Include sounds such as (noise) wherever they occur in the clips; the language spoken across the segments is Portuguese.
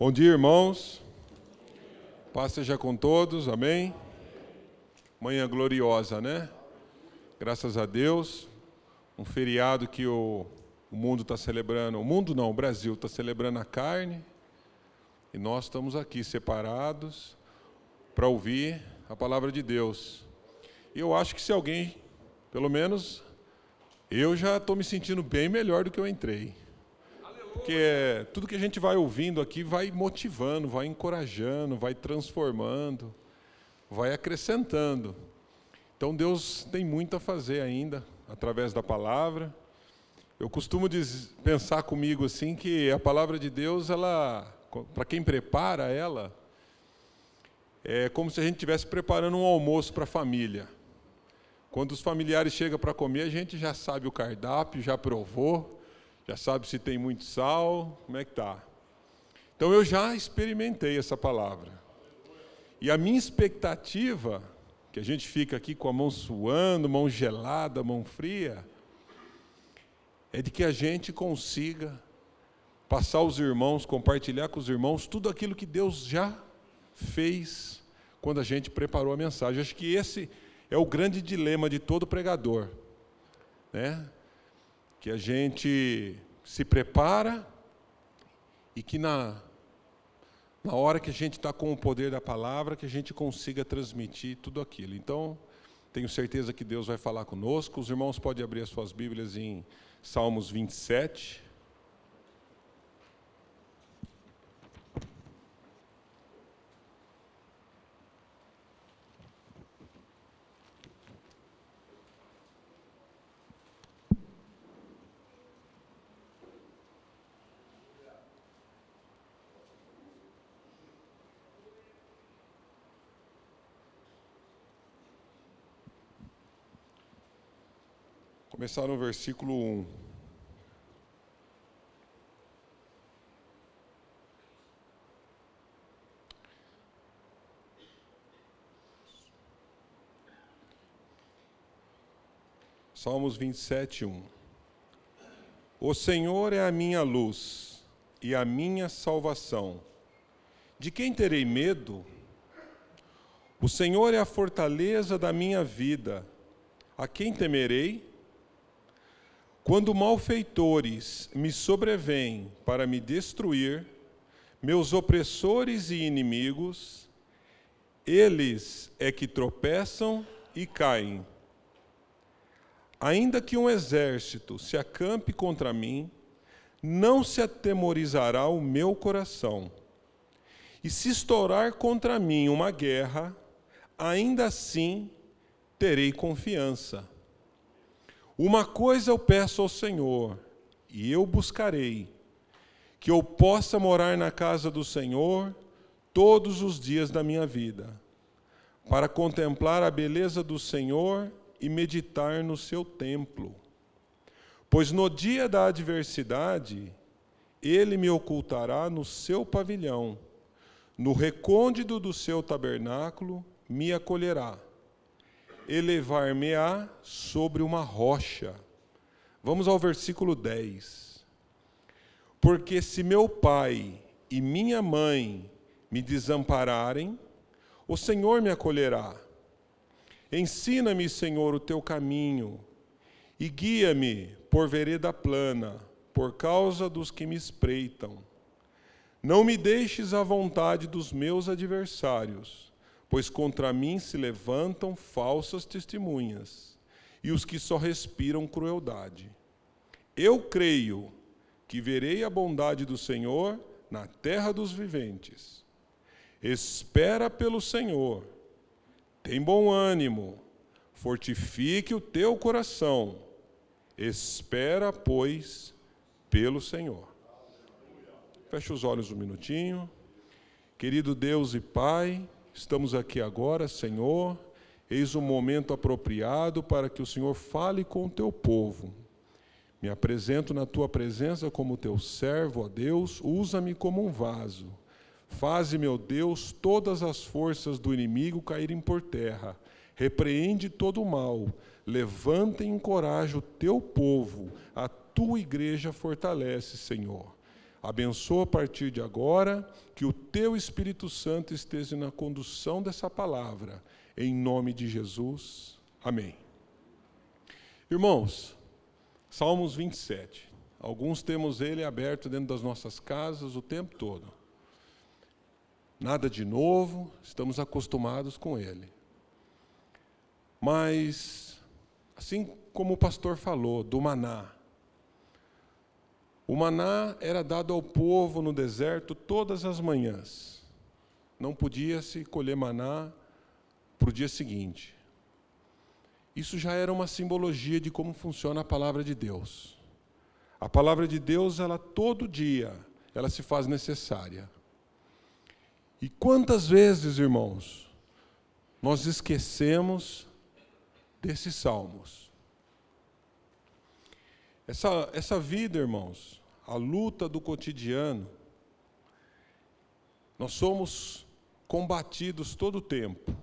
Bom dia, irmãos. Paz seja com todos, amém? Manhã gloriosa, né? Graças a Deus. Um feriado que o, o mundo está celebrando. O mundo não, o Brasil está celebrando a carne. E nós estamos aqui separados para ouvir a palavra de Deus. E eu acho que se alguém, pelo menos, eu já estou me sentindo bem melhor do que eu entrei. Porque tudo que a gente vai ouvindo aqui vai motivando, vai encorajando, vai transformando, vai acrescentando. Então Deus tem muito a fazer ainda através da palavra. Eu costumo dizer, pensar comigo assim que a palavra de Deus, ela, para quem prepara ela, é como se a gente estivesse preparando um almoço para a família. Quando os familiares chegam para comer, a gente já sabe o cardápio, já provou, já sabe se tem muito sal, como é que tá. Então eu já experimentei essa palavra. E a minha expectativa, que a gente fica aqui com a mão suando, mão gelada, mão fria, é de que a gente consiga passar aos irmãos, compartilhar com os irmãos tudo aquilo que Deus já fez quando a gente preparou a mensagem. Acho que esse é o grande dilema de todo pregador, né? Que a gente se prepara e que na, na hora que a gente está com o poder da palavra, que a gente consiga transmitir tudo aquilo. Então, tenho certeza que Deus vai falar conosco. Os irmãos podem abrir as suas Bíblias em Salmos 27. Começar no versículo 1. Salmos 27, 1. O Senhor é a minha luz e a minha salvação. De quem terei medo? O Senhor é a fortaleza da minha vida. A quem temerei? Quando malfeitores me sobrevêm para me destruir, meus opressores e inimigos, eles é que tropeçam e caem. Ainda que um exército se acampe contra mim, não se atemorizará o meu coração. E se estourar contra mim uma guerra, ainda assim terei confiança. Uma coisa eu peço ao Senhor, e eu buscarei, que eu possa morar na casa do Senhor todos os dias da minha vida, para contemplar a beleza do Senhor e meditar no seu templo. Pois no dia da adversidade, ele me ocultará no seu pavilhão, no recôndito do seu tabernáculo me acolherá elevar-me-á sobre uma rocha. Vamos ao versículo 10. Porque se meu pai e minha mãe me desampararem, o Senhor me acolherá. Ensina-me, Senhor, o teu caminho e guia-me por vereda plana, por causa dos que me espreitam. Não me deixes à vontade dos meus adversários pois contra mim se levantam falsas testemunhas e os que só respiram crueldade. Eu creio que verei a bondade do Senhor na terra dos viventes. Espera pelo Senhor, tem bom ânimo, fortifique o teu coração. Espera, pois, pelo Senhor. Feche os olhos um minutinho. Querido Deus e Pai, Estamos aqui agora, Senhor, eis o momento apropriado para que o Senhor fale com o teu povo. Me apresento na tua presença como teu servo, ó Deus, usa-me como um vaso. Faze, meu Deus, todas as forças do inimigo caírem por terra. Repreende todo o mal. Levanta e encoraja o teu povo. A tua igreja fortalece, Senhor. Abençoa a partir de agora, que o teu Espírito Santo esteja na condução dessa palavra, em nome de Jesus. Amém. Irmãos, Salmos 27. Alguns temos ele aberto dentro das nossas casas o tempo todo. Nada de novo, estamos acostumados com ele. Mas, assim como o pastor falou, do maná, o maná era dado ao povo no deserto todas as manhãs. Não podia se colher maná para o dia seguinte. Isso já era uma simbologia de como funciona a palavra de Deus. A palavra de Deus, ela todo dia, ela se faz necessária. E quantas vezes, irmãos, nós esquecemos desses salmos? Essa, essa vida, irmãos, a luta do cotidiano, nós somos combatidos todo o tempo.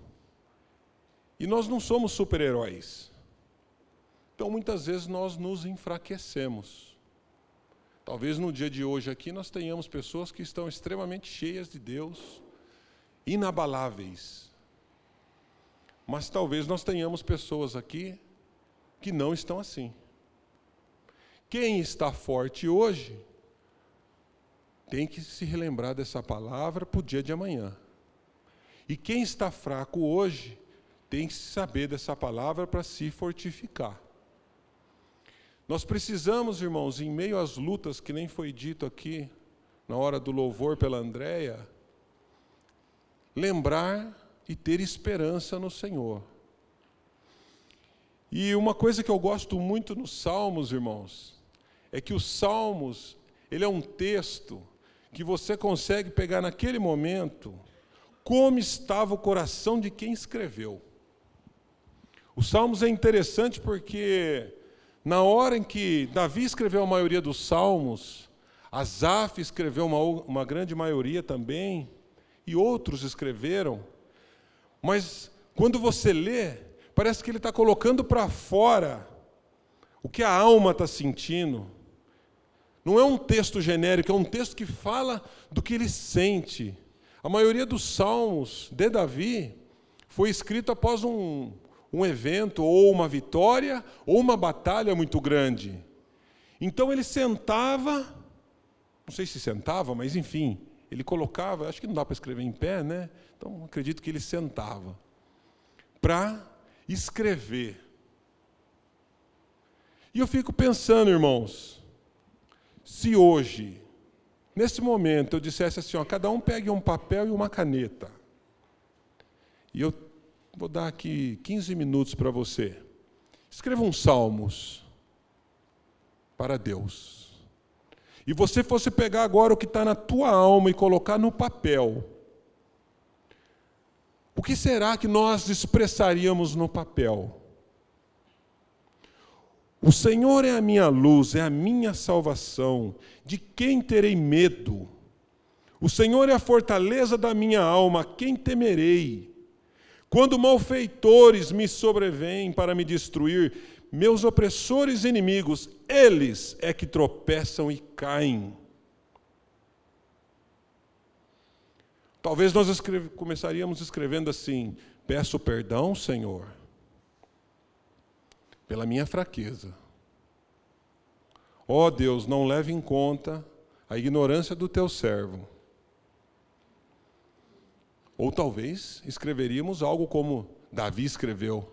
E nós não somos super-heróis. Então, muitas vezes, nós nos enfraquecemos. Talvez no dia de hoje aqui nós tenhamos pessoas que estão extremamente cheias de Deus, inabaláveis. Mas talvez nós tenhamos pessoas aqui que não estão assim. Quem está forte hoje tem que se relembrar dessa palavra para o dia de amanhã. E quem está fraco hoje tem que saber dessa palavra para se fortificar. Nós precisamos, irmãos, em meio às lutas, que nem foi dito aqui na hora do louvor pela Andréia, lembrar e ter esperança no Senhor. E uma coisa que eu gosto muito nos Salmos, irmãos, é que os Salmos, ele é um texto que você consegue pegar naquele momento como estava o coração de quem escreveu. Os Salmos é interessante porque na hora em que Davi escreveu a maioria dos Salmos, Asaf escreveu uma, uma grande maioria também, e outros escreveram, mas quando você lê, parece que ele está colocando para fora o que a alma está sentindo, não é um texto genérico, é um texto que fala do que ele sente. A maioria dos salmos de Davi foi escrito após um, um evento, ou uma vitória, ou uma batalha muito grande. Então ele sentava, não sei se sentava, mas enfim, ele colocava, acho que não dá para escrever em pé, né? Então acredito que ele sentava para escrever. E eu fico pensando, irmãos, se hoje, nesse momento, eu dissesse assim, ó, cada um pegue um papel e uma caneta, e eu vou dar aqui 15 minutos para você, escreva uns salmos para Deus. E você fosse pegar agora o que está na tua alma e colocar no papel. O que será que nós expressaríamos no papel? O Senhor é a minha luz, é a minha salvação. De quem terei medo? O Senhor é a fortaleza da minha alma, quem temerei? Quando malfeitores me sobrevêm para me destruir, meus opressores e inimigos, eles é que tropeçam e caem. Talvez nós começaríamos escrevendo assim: Peço perdão, Senhor, pela minha fraqueza. Ó oh Deus, não leve em conta a ignorância do teu servo. Ou talvez escreveríamos algo como Davi escreveu.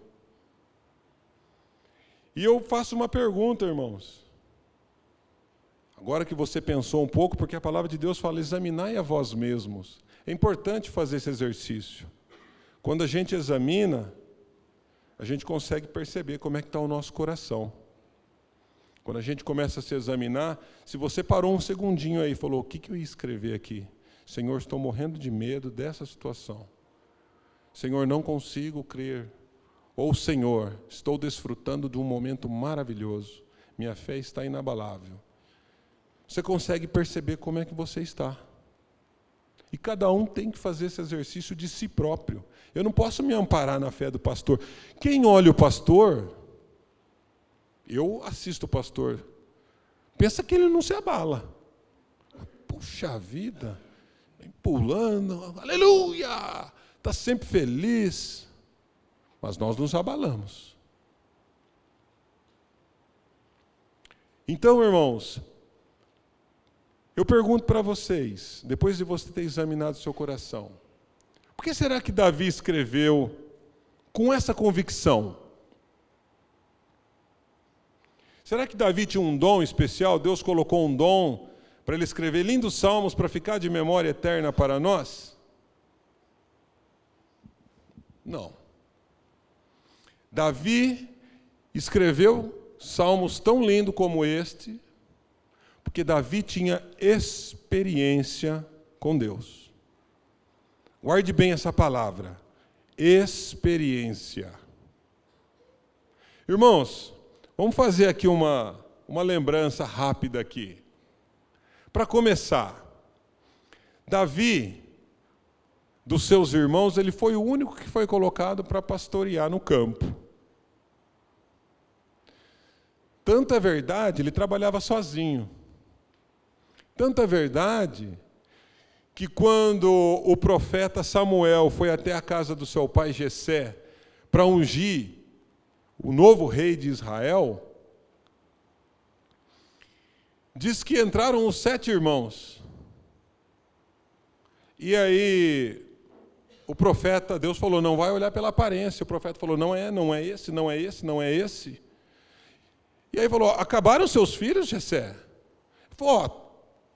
E eu faço uma pergunta, irmãos. Agora que você pensou um pouco, porque a palavra de Deus fala: examinai a vós mesmos. É importante fazer esse exercício. Quando a gente examina, a gente consegue perceber como é que está o nosso coração. Quando a gente começa a se examinar, se você parou um segundinho aí e falou, o que, que eu ia escrever aqui? Senhor, estou morrendo de medo dessa situação. Senhor, não consigo crer. Ou Senhor, estou desfrutando de um momento maravilhoso. Minha fé está inabalável. Você consegue perceber como é que você está. E cada um tem que fazer esse exercício de si próprio. Eu não posso me amparar na fé do pastor. Quem olha o pastor, eu assisto o pastor, pensa que ele não se abala. puxa vida, vem pulando, aleluia, está sempre feliz. Mas nós nos abalamos. Então, irmãos, eu pergunto para vocês, depois de você ter examinado seu coração, por que será que Davi escreveu com essa convicção? Será que Davi tinha um dom especial? Deus colocou um dom para ele escrever lindos salmos para ficar de memória eterna para nós? Não. Davi escreveu salmos tão lindos como este, porque Davi tinha experiência com Deus. Guarde bem essa palavra, experiência. Irmãos, vamos fazer aqui uma, uma lembrança rápida aqui. Para começar, Davi, dos seus irmãos, ele foi o único que foi colocado para pastorear no campo. Tanta verdade, ele trabalhava sozinho. Tanta verdade que quando o profeta Samuel foi até a casa do seu pai Jessé para ungir o novo rei de Israel, diz que entraram os sete irmãos. E aí o profeta, Deus falou, não vai olhar pela aparência. O profeta falou, não é, não é esse, não é esse, não é esse. E aí falou: acabaram seus filhos, Jessé? Ele falou: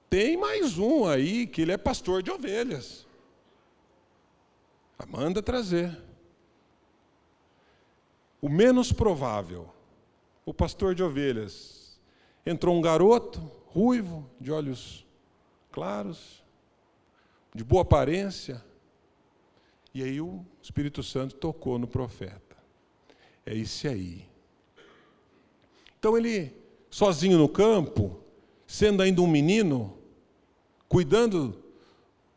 tem mais um aí que ele é pastor de ovelhas. Manda trazer. O menos provável, o pastor de ovelhas. Entrou um garoto, ruivo, de olhos claros, de boa aparência. E aí o Espírito Santo tocou no profeta. É esse aí. Então ele, sozinho no campo, sendo ainda um menino, cuidando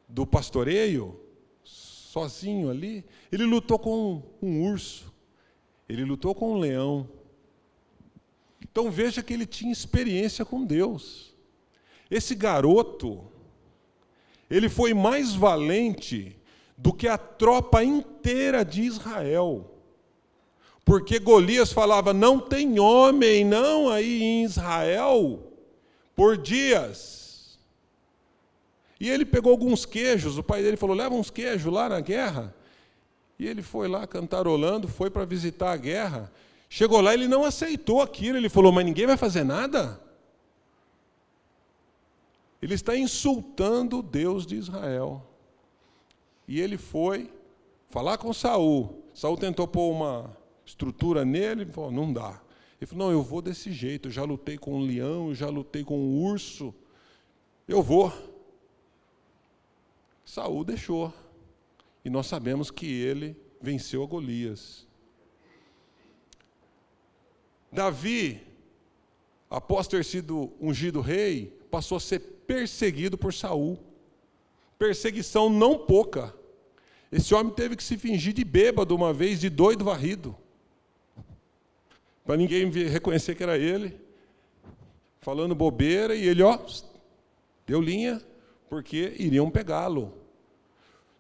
do pastoreio, sozinho ali, ele lutou com um urso, ele lutou com um leão. Então veja que ele tinha experiência com Deus. Esse garoto, ele foi mais valente do que a tropa inteira de Israel. Porque Golias falava: não tem homem, não, aí em Israel, por dias. E ele pegou alguns queijos, o pai dele falou: leva uns queijos lá na guerra. E ele foi lá cantarolando, foi para visitar a guerra. Chegou lá, ele não aceitou aquilo, ele falou: mas ninguém vai fazer nada? Ele está insultando o Deus de Israel. E ele foi falar com Saul. Saul tentou pôr uma, estrutura nele, ele falou, não dá. Ele falou, não, eu vou desse jeito, eu já lutei com um leão, eu já lutei com um urso, eu vou. Saul deixou. E nós sabemos que ele venceu a Golias. Davi, após ter sido ungido rei, passou a ser perseguido por Saul. Perseguição não pouca. Esse homem teve que se fingir de bêbado uma vez, de doido varrido para ninguém reconhecer que era ele, falando bobeira, e ele, ó, deu linha, porque iriam pegá-lo.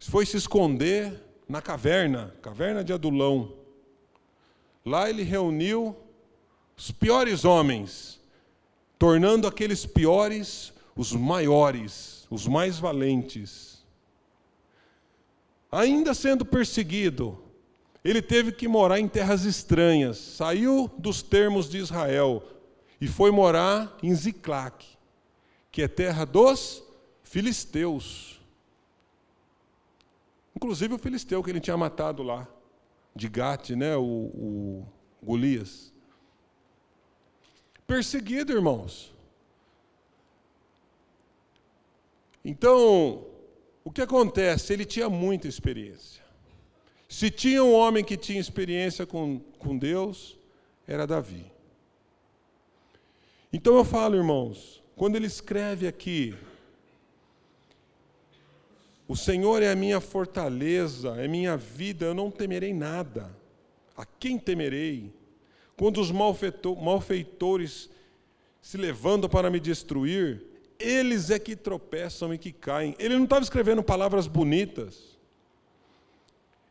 Foi se esconder na caverna, caverna de Adulão. Lá ele reuniu os piores homens, tornando aqueles piores os maiores, os mais valentes. Ainda sendo perseguido, ele teve que morar em terras estranhas, saiu dos termos de Israel e foi morar em Ziclac, que é terra dos filisteus. Inclusive o filisteu que ele tinha matado lá, de Gate, né, o, o Golias. Perseguido, irmãos. Então, o que acontece? Ele tinha muita experiência. Se tinha um homem que tinha experiência com, com Deus, era Davi. Então eu falo, irmãos, quando ele escreve aqui, o Senhor é a minha fortaleza, é minha vida, eu não temerei nada. A quem temerei? Quando os malfeitores se levantam para me destruir, eles é que tropeçam e que caem. Ele não estava escrevendo palavras bonitas.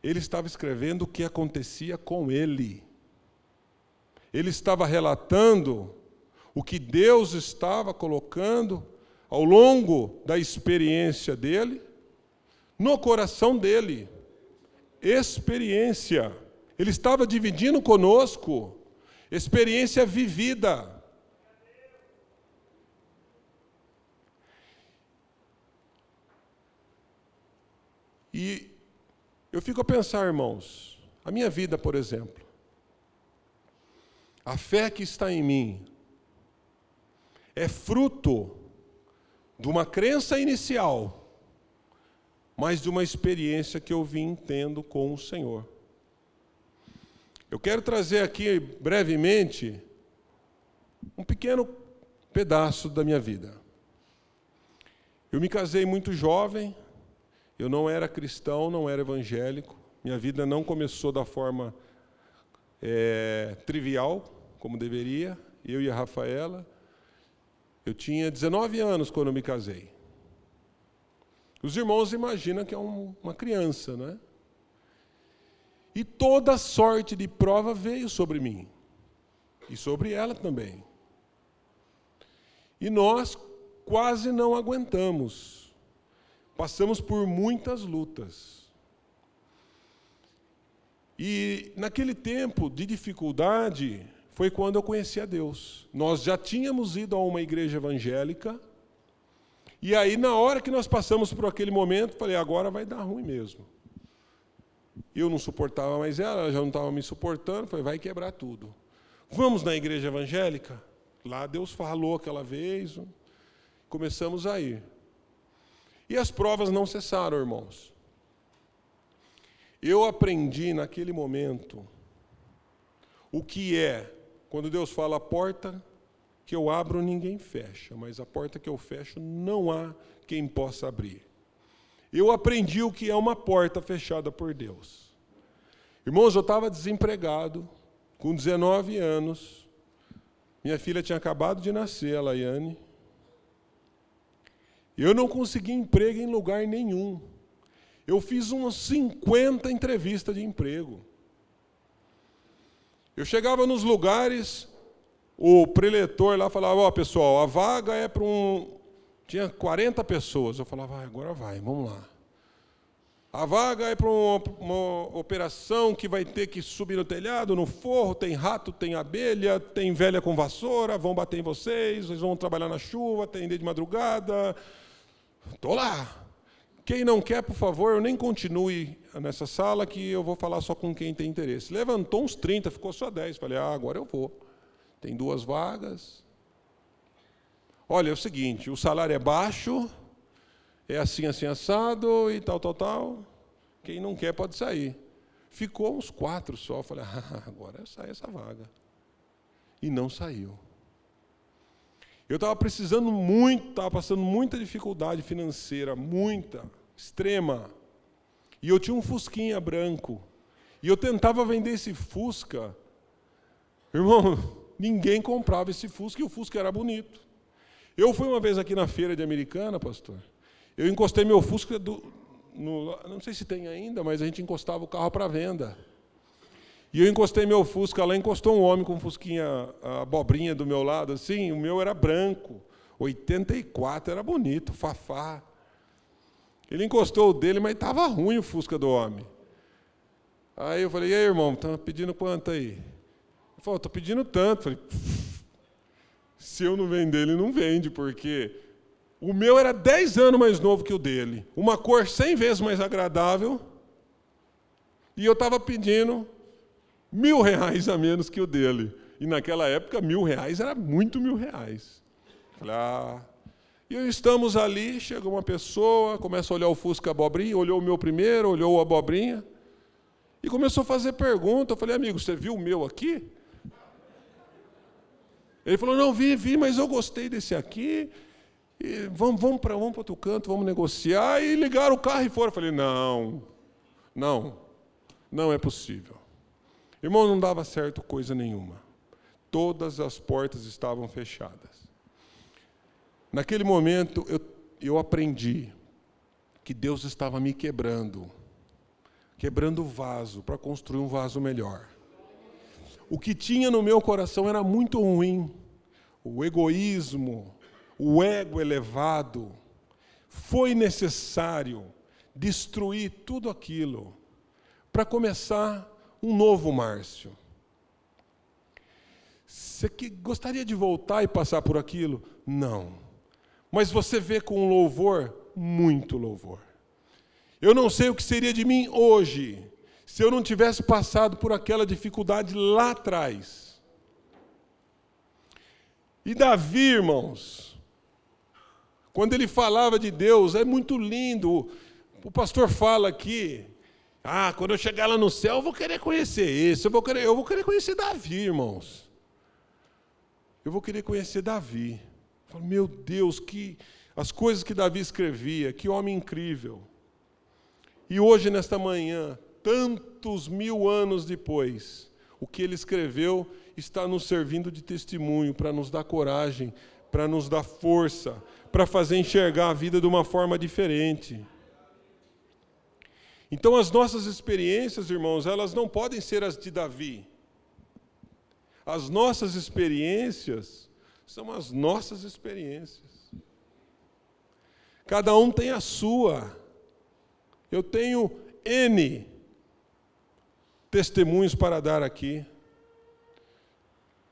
Ele estava escrevendo o que acontecia com ele. Ele estava relatando o que Deus estava colocando ao longo da experiência dele, no coração dele. Experiência. Ele estava dividindo conosco experiência vivida. E eu fico a pensar, irmãos, a minha vida, por exemplo, a fé que está em mim é fruto de uma crença inicial, mas de uma experiência que eu vim tendo com o Senhor. Eu quero trazer aqui brevemente um pequeno pedaço da minha vida. Eu me casei muito jovem, eu não era cristão, não era evangélico, minha vida não começou da forma é, trivial, como deveria, eu e a Rafaela. Eu tinha 19 anos quando eu me casei. Os irmãos imaginam que é um, uma criança, não é? E toda sorte de prova veio sobre mim, e sobre ela também. E nós quase não aguentamos Passamos por muitas lutas. E naquele tempo de dificuldade foi quando eu conheci a Deus. Nós já tínhamos ido a uma igreja evangélica. E aí, na hora que nós passamos por aquele momento, falei: agora vai dar ruim mesmo. Eu não suportava mais ela, ela já não estava me suportando. Falei: vai quebrar tudo. Vamos na igreja evangélica? Lá Deus falou aquela vez. Começamos a ir. E as provas não cessaram, irmãos. Eu aprendi naquele momento o que é quando Deus fala porta que eu abro, ninguém fecha, mas a porta que eu fecho, não há quem possa abrir. Eu aprendi o que é uma porta fechada por Deus. Irmãos, eu estava desempregado, com 19 anos. Minha filha tinha acabado de nascer, a Laiane. Eu não consegui emprego em lugar nenhum. Eu fiz umas 50 entrevistas de emprego. Eu chegava nos lugares, o preletor lá falava: Ó, oh, pessoal, a vaga é para um. Tinha 40 pessoas. Eu falava: ah, agora vai, vamos lá. A vaga é para uma, uma, operação que vai ter que subir no telhado, no forro, tem rato, tem abelha, tem velha com vassoura, vão bater em vocês, vocês vão trabalhar na chuva, tem de madrugada, Estou lá. Quem não quer, por favor, nem continue nessa sala que eu vou falar só com quem tem interesse. Levantou uns 30, ficou só 10. Falei, ah, agora eu vou. Tem duas vagas. Olha, é o seguinte, o salário é baixo, é assim, assim, assado e tal, tal, tal. Quem não quer pode sair. Ficou uns quatro só. Falei, (laughs) ah, agora sai essa vaga. E não saiu. Eu estava precisando muito, estava passando muita dificuldade financeira, muita, extrema. E eu tinha um Fusquinha branco. E eu tentava vender esse Fusca. Irmão, ninguém comprava esse Fusca e o Fusca era bonito. Eu fui uma vez aqui na feira de Americana, pastor. Eu encostei meu Fusca do, no, não sei se tem ainda, mas a gente encostava o carro para venda. E eu encostei meu Fusca lá, encostou um homem com Fusquinha, a abobrinha do meu lado, assim, o meu era branco. 84, era bonito, fafá. Ele encostou o dele, mas estava ruim o Fusca do homem. Aí eu falei, e aí, irmão, está pedindo quanto aí? Falou, estou pedindo tanto. Falei, se eu não vender, ele não vende, porque o meu era 10 anos mais novo que o dele. Uma cor 100 vezes mais agradável. E eu estava pedindo mil reais a menos que o dele. E naquela época, mil reais era muito mil reais. Falei, ah. E estamos ali, chega uma pessoa, começa a olhar o Fusca Abobrinha, olhou o meu primeiro, olhou o Abobrinha, e começou a fazer pergunta. Eu falei, amigo, você viu o meu aqui? Ele falou, não, vi, vi, mas eu gostei desse aqui. E vamos vamos para vamos outro canto, vamos negociar. E ligaram o carro e foram. Eu falei, não, não, não é possível. Irmão, não dava certo coisa nenhuma. Todas as portas estavam fechadas. Naquele momento eu, eu aprendi que Deus estava me quebrando, quebrando o vaso para construir um vaso melhor. O que tinha no meu coração era muito ruim, o egoísmo, o ego elevado. Foi necessário destruir tudo aquilo para começar um novo Márcio. Você que gostaria de voltar e passar por aquilo? Não. Mas você vê com louvor, muito louvor. Eu não sei o que seria de mim hoje se eu não tivesse passado por aquela dificuldade lá atrás. E Davi, irmãos, quando ele falava de Deus, é muito lindo. O pastor fala aqui, ah, quando eu chegar lá no céu, eu vou querer conhecer esse, eu vou querer, eu vou querer conhecer Davi, irmãos. Eu vou querer conhecer Davi. falo, meu Deus, que as coisas que Davi escrevia, que homem incrível. E hoje, nesta manhã, tantos mil anos depois, o que ele escreveu está nos servindo de testemunho para nos dar coragem, para nos dar força, para fazer enxergar a vida de uma forma diferente. Então, as nossas experiências, irmãos, elas não podem ser as de Davi. As nossas experiências são as nossas experiências. Cada um tem a sua. Eu tenho N testemunhos para dar aqui.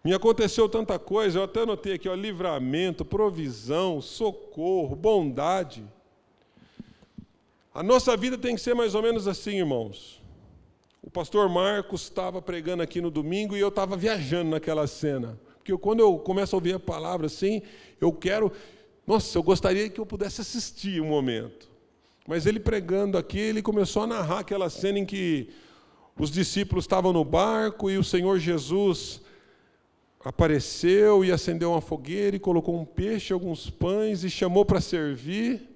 Me aconteceu tanta coisa, eu até anotei aqui, ó, livramento, provisão, socorro, bondade. A nossa vida tem que ser mais ou menos assim, irmãos. O pastor Marcos estava pregando aqui no domingo e eu estava viajando naquela cena. Porque quando eu começo a ouvir a palavra assim, eu quero. Nossa, eu gostaria que eu pudesse assistir um momento. Mas ele pregando aqui, ele começou a narrar aquela cena em que os discípulos estavam no barco e o Senhor Jesus apareceu e acendeu uma fogueira e colocou um peixe, alguns pães e chamou para servir.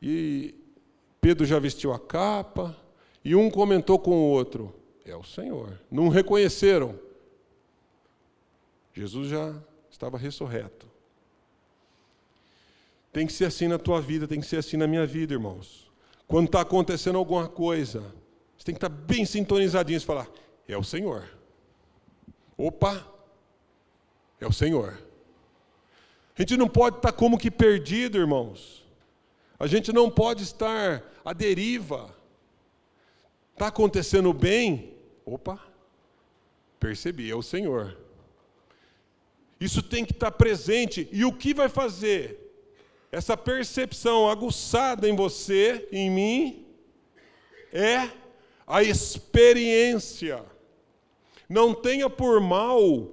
E Pedro já vestiu a capa, e um comentou com o outro: É o Senhor. Não reconheceram. Jesus já estava ressurreto. Tem que ser assim na tua vida, tem que ser assim na minha vida, irmãos. Quando está acontecendo alguma coisa, tem que estar bem sintonizadinho e falar: É o Senhor. Opa, é o Senhor. A gente não pode estar como que perdido, irmãos. A gente não pode estar à deriva. Está acontecendo bem? Opa, percebi, é o Senhor. Isso tem que estar presente. E o que vai fazer? Essa percepção aguçada em você, em mim, é a experiência. Não tenha por mal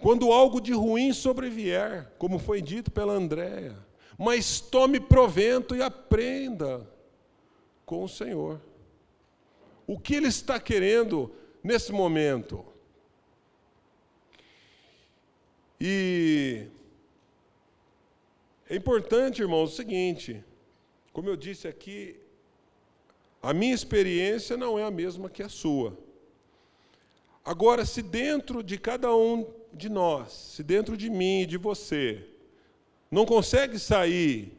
quando algo de ruim sobrevier, como foi dito pela Andréia mas tome provento e aprenda com o Senhor. O que Ele está querendo nesse momento? E é importante, irmãos, o seguinte: como eu disse aqui, a minha experiência não é a mesma que a sua. Agora, se dentro de cada um de nós, se dentro de mim e de você, não consegue sair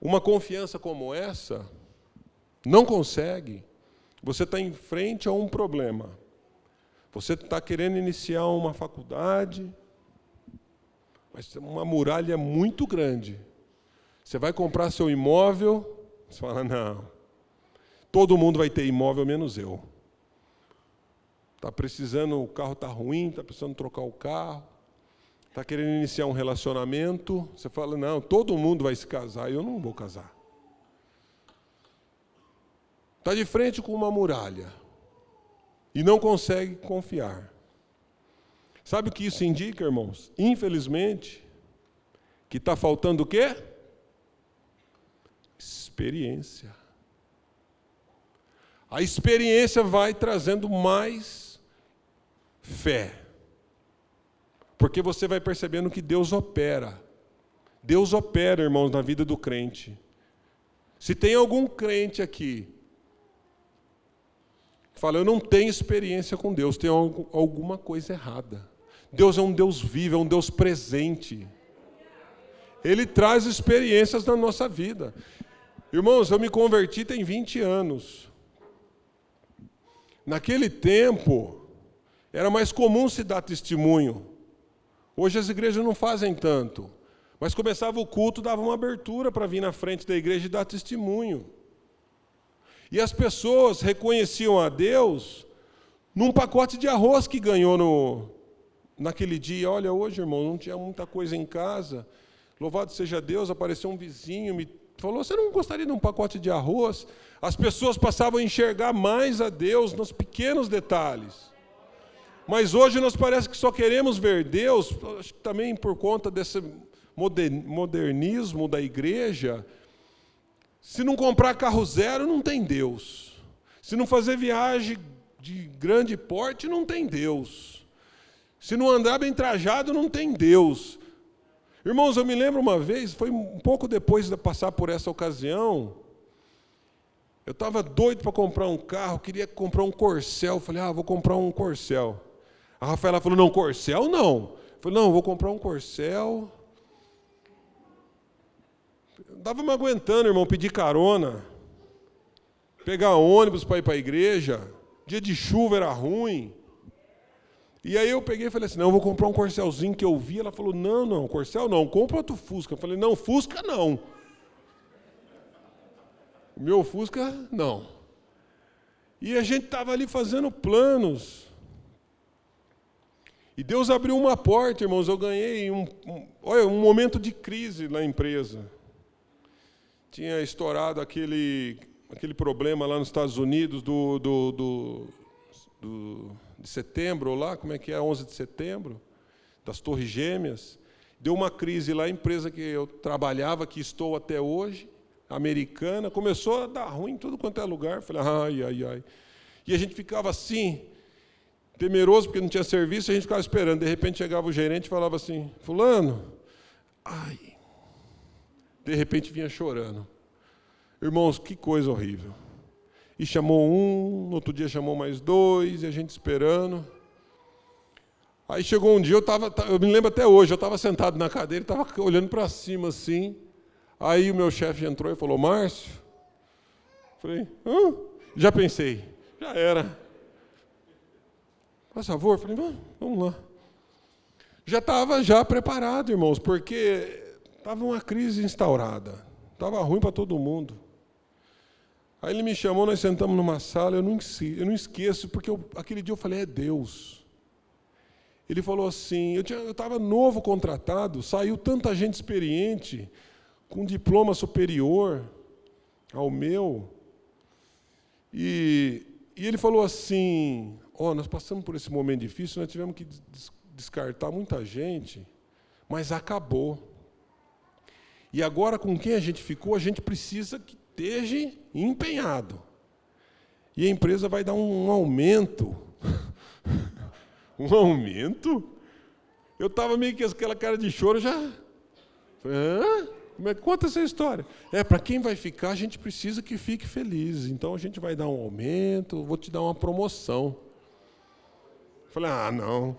uma confiança como essa, não consegue, você está em frente a um problema. Você está querendo iniciar uma faculdade, mas uma muralha muito grande. Você vai comprar seu imóvel, você fala, não, todo mundo vai ter imóvel menos eu. Está precisando, o carro está ruim, está precisando trocar o carro está querendo iniciar um relacionamento, você fala, não, todo mundo vai se casar, eu não vou casar. Está de frente com uma muralha e não consegue confiar. Sabe o que isso indica, irmãos? Infelizmente, que está faltando o quê? Experiência. A experiência vai trazendo mais fé. Porque você vai percebendo que Deus opera. Deus opera, irmãos, na vida do crente. Se tem algum crente aqui que fala, eu não tenho experiência com Deus, tem alguma coisa errada. Deus é um Deus vivo, é um Deus presente. Ele traz experiências na nossa vida. Irmãos, eu me converti tem 20 anos. Naquele tempo, era mais comum se dar testemunho. Hoje as igrejas não fazem tanto. Mas começava o culto, dava uma abertura para vir na frente da igreja e dar testemunho. E as pessoas reconheciam a Deus num pacote de arroz que ganhou no, naquele dia. Olha, hoje, irmão, não tinha muita coisa em casa. Louvado seja Deus, apareceu um vizinho, me falou: Você não gostaria de um pacote de arroz? As pessoas passavam a enxergar mais a Deus nos pequenos detalhes. Mas hoje nós parece que só queremos ver Deus, acho que também por conta desse modernismo da igreja. Se não comprar carro zero, não tem Deus. Se não fazer viagem de grande porte, não tem Deus. Se não andar bem trajado, não tem Deus. Irmãos, eu me lembro uma vez, foi um pouco depois de passar por essa ocasião, eu estava doido para comprar um carro, queria comprar um Corcel. Falei, ah, vou comprar um Corcel. A Rafaela falou, não, Corcel não. Eu falei, não, vou comprar um Corcel. Estava me aguentando, irmão, pedir carona. Pegar ônibus para ir para a igreja. Dia de chuva era ruim. E aí eu peguei e falei assim, não, eu vou comprar um Corcelzinho que eu vi. Ela falou, não, não, Corcel não, compra outro Fusca. Eu falei, não, Fusca não. O meu Fusca, não. E a gente estava ali fazendo planos. E Deus abriu uma porta, irmãos. Eu ganhei um, um, olha, um momento de crise na empresa. Tinha estourado aquele, aquele problema lá nos Estados Unidos do, do, do, do de setembro, lá, como é que é, 11 de setembro, das Torres Gêmeas. Deu uma crise lá, a empresa que eu trabalhava, que estou até hoje, americana, começou a dar ruim em tudo quanto é lugar. Falei, ai, ai, ai. E a gente ficava assim, temeroso, porque não tinha serviço, a gente ficava esperando. De repente chegava o gerente e falava assim: Fulano, ai. De repente vinha chorando. Irmãos, que coisa horrível. E chamou um, no outro dia chamou mais dois, e a gente esperando. Aí chegou um dia, eu estava, eu me lembro até hoje, eu estava sentado na cadeira, estava olhando para cima assim. Aí o meu chefe entrou e falou, Márcio. Falei, Hã? já pensei, já era. Por favor, falei, vamos lá. Já estava já preparado, irmãos, porque estava uma crise instaurada. Estava ruim para todo mundo. Aí ele me chamou, nós sentamos numa sala, eu não, esqueço, porque eu, aquele dia eu falei, é Deus. Ele falou assim, eu estava novo contratado, saiu tanta gente experiente, com diploma superior ao meu. E, e ele falou assim: Ó, oh, nós passamos por esse momento difícil, nós tivemos que descartar muita gente, mas acabou. E agora, com quem a gente ficou, a gente precisa que esteja empenhado. E a empresa vai dar um aumento. (laughs) um aumento? Eu estava meio que aquela cara de choro já. Hã? Como é conta essa história? É, para quem vai ficar, a gente precisa que fique feliz. Então a gente vai dar um aumento, vou te dar uma promoção. Falei, ah, não.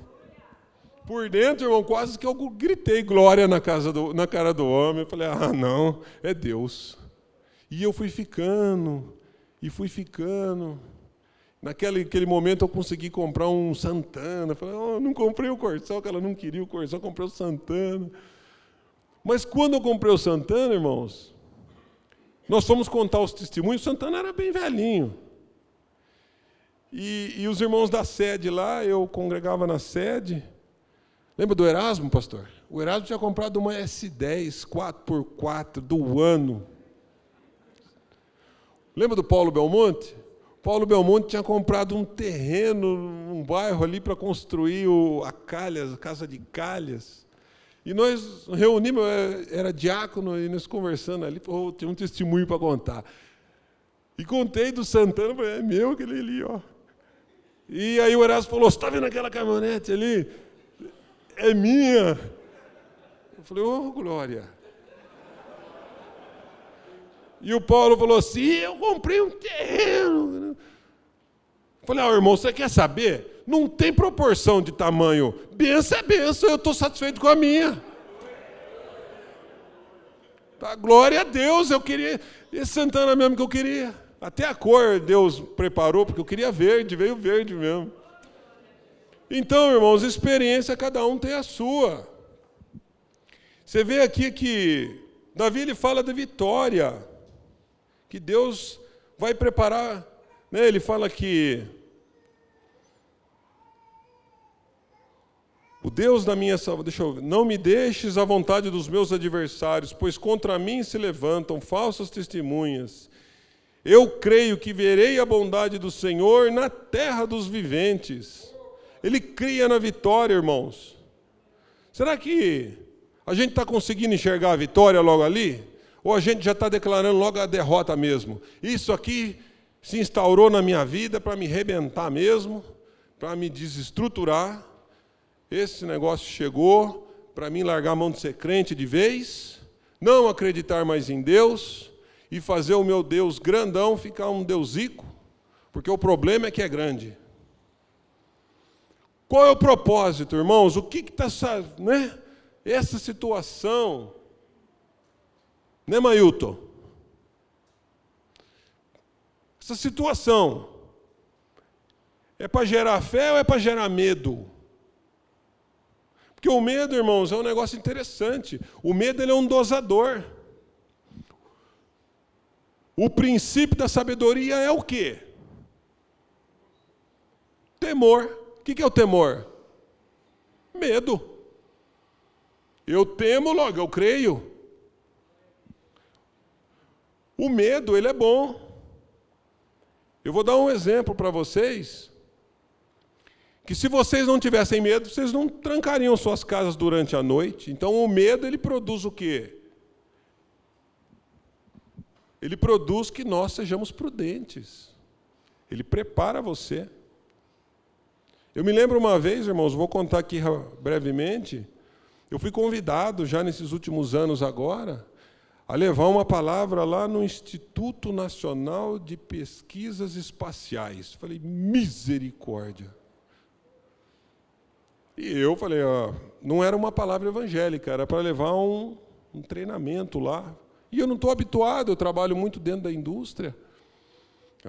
Por dentro, irmão, quase que eu gritei glória na, casa do, na cara do homem. Eu falei, ah, não, é Deus. E eu fui ficando, e fui ficando. Naquele aquele momento eu consegui comprar um Santana. Falei, oh, não comprei o Corsel, que ela não queria o Corsel, comprei o Santana. Mas quando eu comprei o Santana, irmãos, nós fomos contar os testemunhos, o Santana era bem velhinho. E, e, os irmãos da sede lá, eu congregava na sede. Lembra do Erasmo, pastor? O Erasmo tinha comprado uma S10 4x4 do ano. Lembra do Paulo Belmonte? Paulo Belmonte tinha comprado um terreno, um bairro ali para construir o, a Calhas, a casa de Calhas. E nós reunimos, era diácono, e nós conversando ali, oh, tinha um testemunho para contar. E contei do Santana, falei, é meu aquele ali, ó. E aí o Erasmo falou, você está vendo aquela caminhonete ali? É minha. Eu falei, ô oh, glória. E o Paulo falou assim, eu comprei um terreno. Falei, ah, irmão, você quer saber? não tem proporção de tamanho. Benção é benção, eu estou satisfeito com a minha. Tá, glória a Deus, eu queria. Esse Santana mesmo que eu queria. Até a cor Deus preparou, porque eu queria verde, veio verde mesmo. Então, irmãos, experiência cada um tem a sua. Você vê aqui que Davi ele fala da vitória, que Deus vai preparar. Né? Ele fala que O Deus da minha salvação, não me deixes à vontade dos meus adversários, pois contra mim se levantam falsas testemunhas. Eu creio que verei a bondade do Senhor na terra dos viventes. Ele cria na vitória, irmãos. Será que a gente está conseguindo enxergar a vitória logo ali? Ou a gente já está declarando logo a derrota mesmo? Isso aqui se instaurou na minha vida para me rebentar mesmo, para me desestruturar. Esse negócio chegou para mim largar a mão de ser crente de vez, não acreditar mais em Deus e fazer o meu Deus grandão ficar um deusico, porque o problema é que é grande. Qual é o propósito, irmãos? O que está, né? Essa situação, né, Mailton? Essa situação é para gerar fé ou é para gerar medo? Porque o medo, irmãos, é um negócio interessante. O medo ele é um dosador. O princípio da sabedoria é o quê? Temor. O que é o temor? Medo. Eu temo, logo eu creio. O medo, ele é bom. Eu vou dar um exemplo para vocês que se vocês não tivessem medo, vocês não trancariam suas casas durante a noite. Então o medo ele produz o quê? Ele produz que nós sejamos prudentes. Ele prepara você. Eu me lembro uma vez, irmãos, vou contar aqui brevemente. Eu fui convidado já nesses últimos anos agora a levar uma palavra lá no Instituto Nacional de Pesquisas Espaciais. Falei, misericórdia. E eu falei, ó, não era uma palavra evangélica, era para levar um, um treinamento lá. E eu não estou habituado, eu trabalho muito dentro da indústria.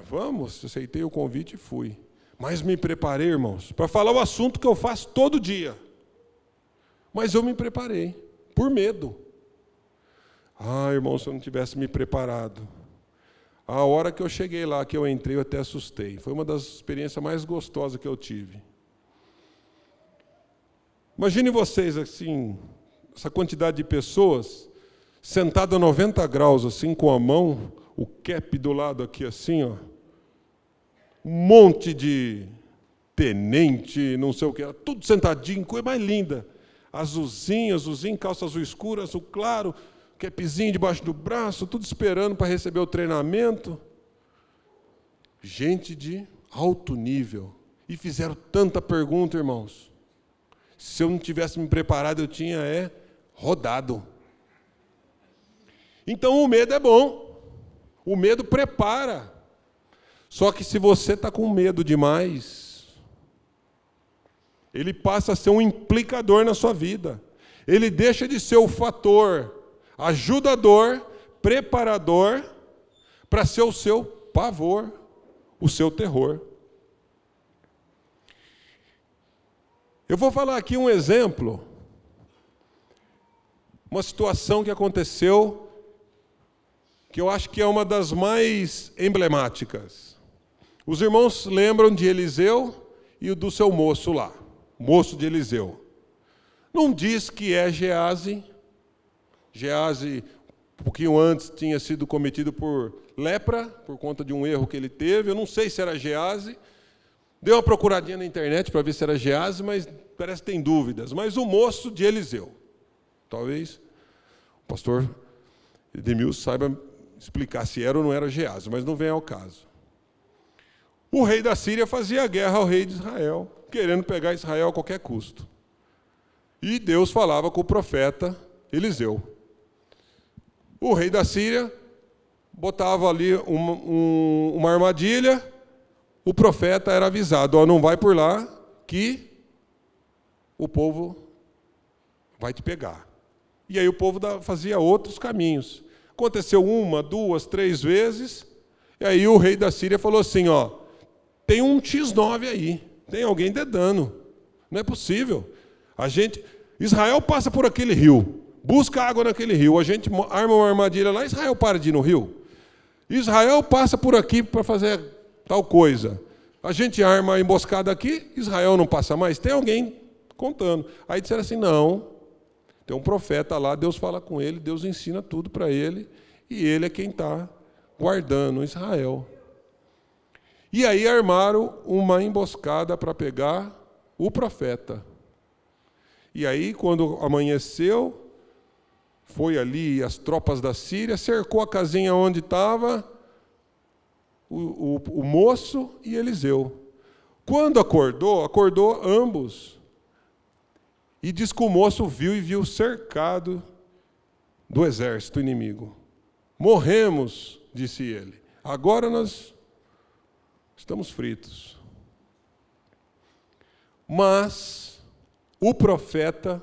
Vamos, aceitei o convite e fui. Mas me preparei, irmãos, para falar o assunto que eu faço todo dia. Mas eu me preparei, por medo. Ah, irmão, se eu não tivesse me preparado. A hora que eu cheguei lá, que eu entrei, eu até assustei. Foi uma das experiências mais gostosas que eu tive. Imagine vocês assim, essa quantidade de pessoas sentada a 90 graus assim com a mão, o cap do lado aqui assim, ó. Um monte de tenente, não sei o que, tudo sentadinho, coisa mais linda. Azulzinho, azulzinho, calça azul escura, azul claro, capzinho debaixo do braço, tudo esperando para receber o treinamento. Gente de alto nível. E fizeram tanta pergunta, irmãos. Se eu não tivesse me preparado, eu tinha é rodado. Então o medo é bom. O medo prepara. Só que se você está com medo demais, ele passa a ser um implicador na sua vida. Ele deixa de ser o fator ajudador, preparador, para ser o seu pavor, o seu terror. Eu vou falar aqui um exemplo, uma situação que aconteceu, que eu acho que é uma das mais emblemáticas. Os irmãos lembram de Eliseu e do seu moço lá, moço de Eliseu. Não diz que é Gease. Gease, um pouquinho antes, tinha sido cometido por lepra, por conta de um erro que ele teve. Eu não sei se era Gease, Deu uma procuradinha na internet para ver se era Gease, mas parece que tem dúvidas. Mas o moço de Eliseu. Talvez o pastor Edemilson saiba explicar se era ou não era Gease, mas não vem ao caso. O rei da Síria fazia guerra ao rei de Israel, querendo pegar Israel a qualquer custo. E Deus falava com o profeta Eliseu. O rei da Síria botava ali uma, um, uma armadilha, o profeta era avisado: ó, não vai por lá, que o povo vai te pegar. E aí o povo fazia outros caminhos. Aconteceu uma, duas, três vezes, e aí o rei da Síria falou assim: ó, tem um X9 aí, tem alguém dedando. Não é possível. A gente. Israel passa por aquele rio, busca água naquele rio, a gente arma uma armadilha lá, Israel para de ir no rio. Israel passa por aqui para fazer tal coisa. A gente arma a emboscada aqui, Israel não passa mais. Tem alguém contando. Aí disseram assim: não, tem um profeta lá, Deus fala com ele, Deus ensina tudo para ele, e ele é quem está guardando Israel. E aí armaram uma emboscada para pegar o profeta. E aí, quando amanheceu, foi ali as tropas da Síria, cercou a casinha onde estava o, o, o moço e Eliseu. Quando acordou, acordou ambos. E diz que o moço viu e viu cercado do exército inimigo. Morremos, disse ele. Agora nós estamos fritos. Mas o profeta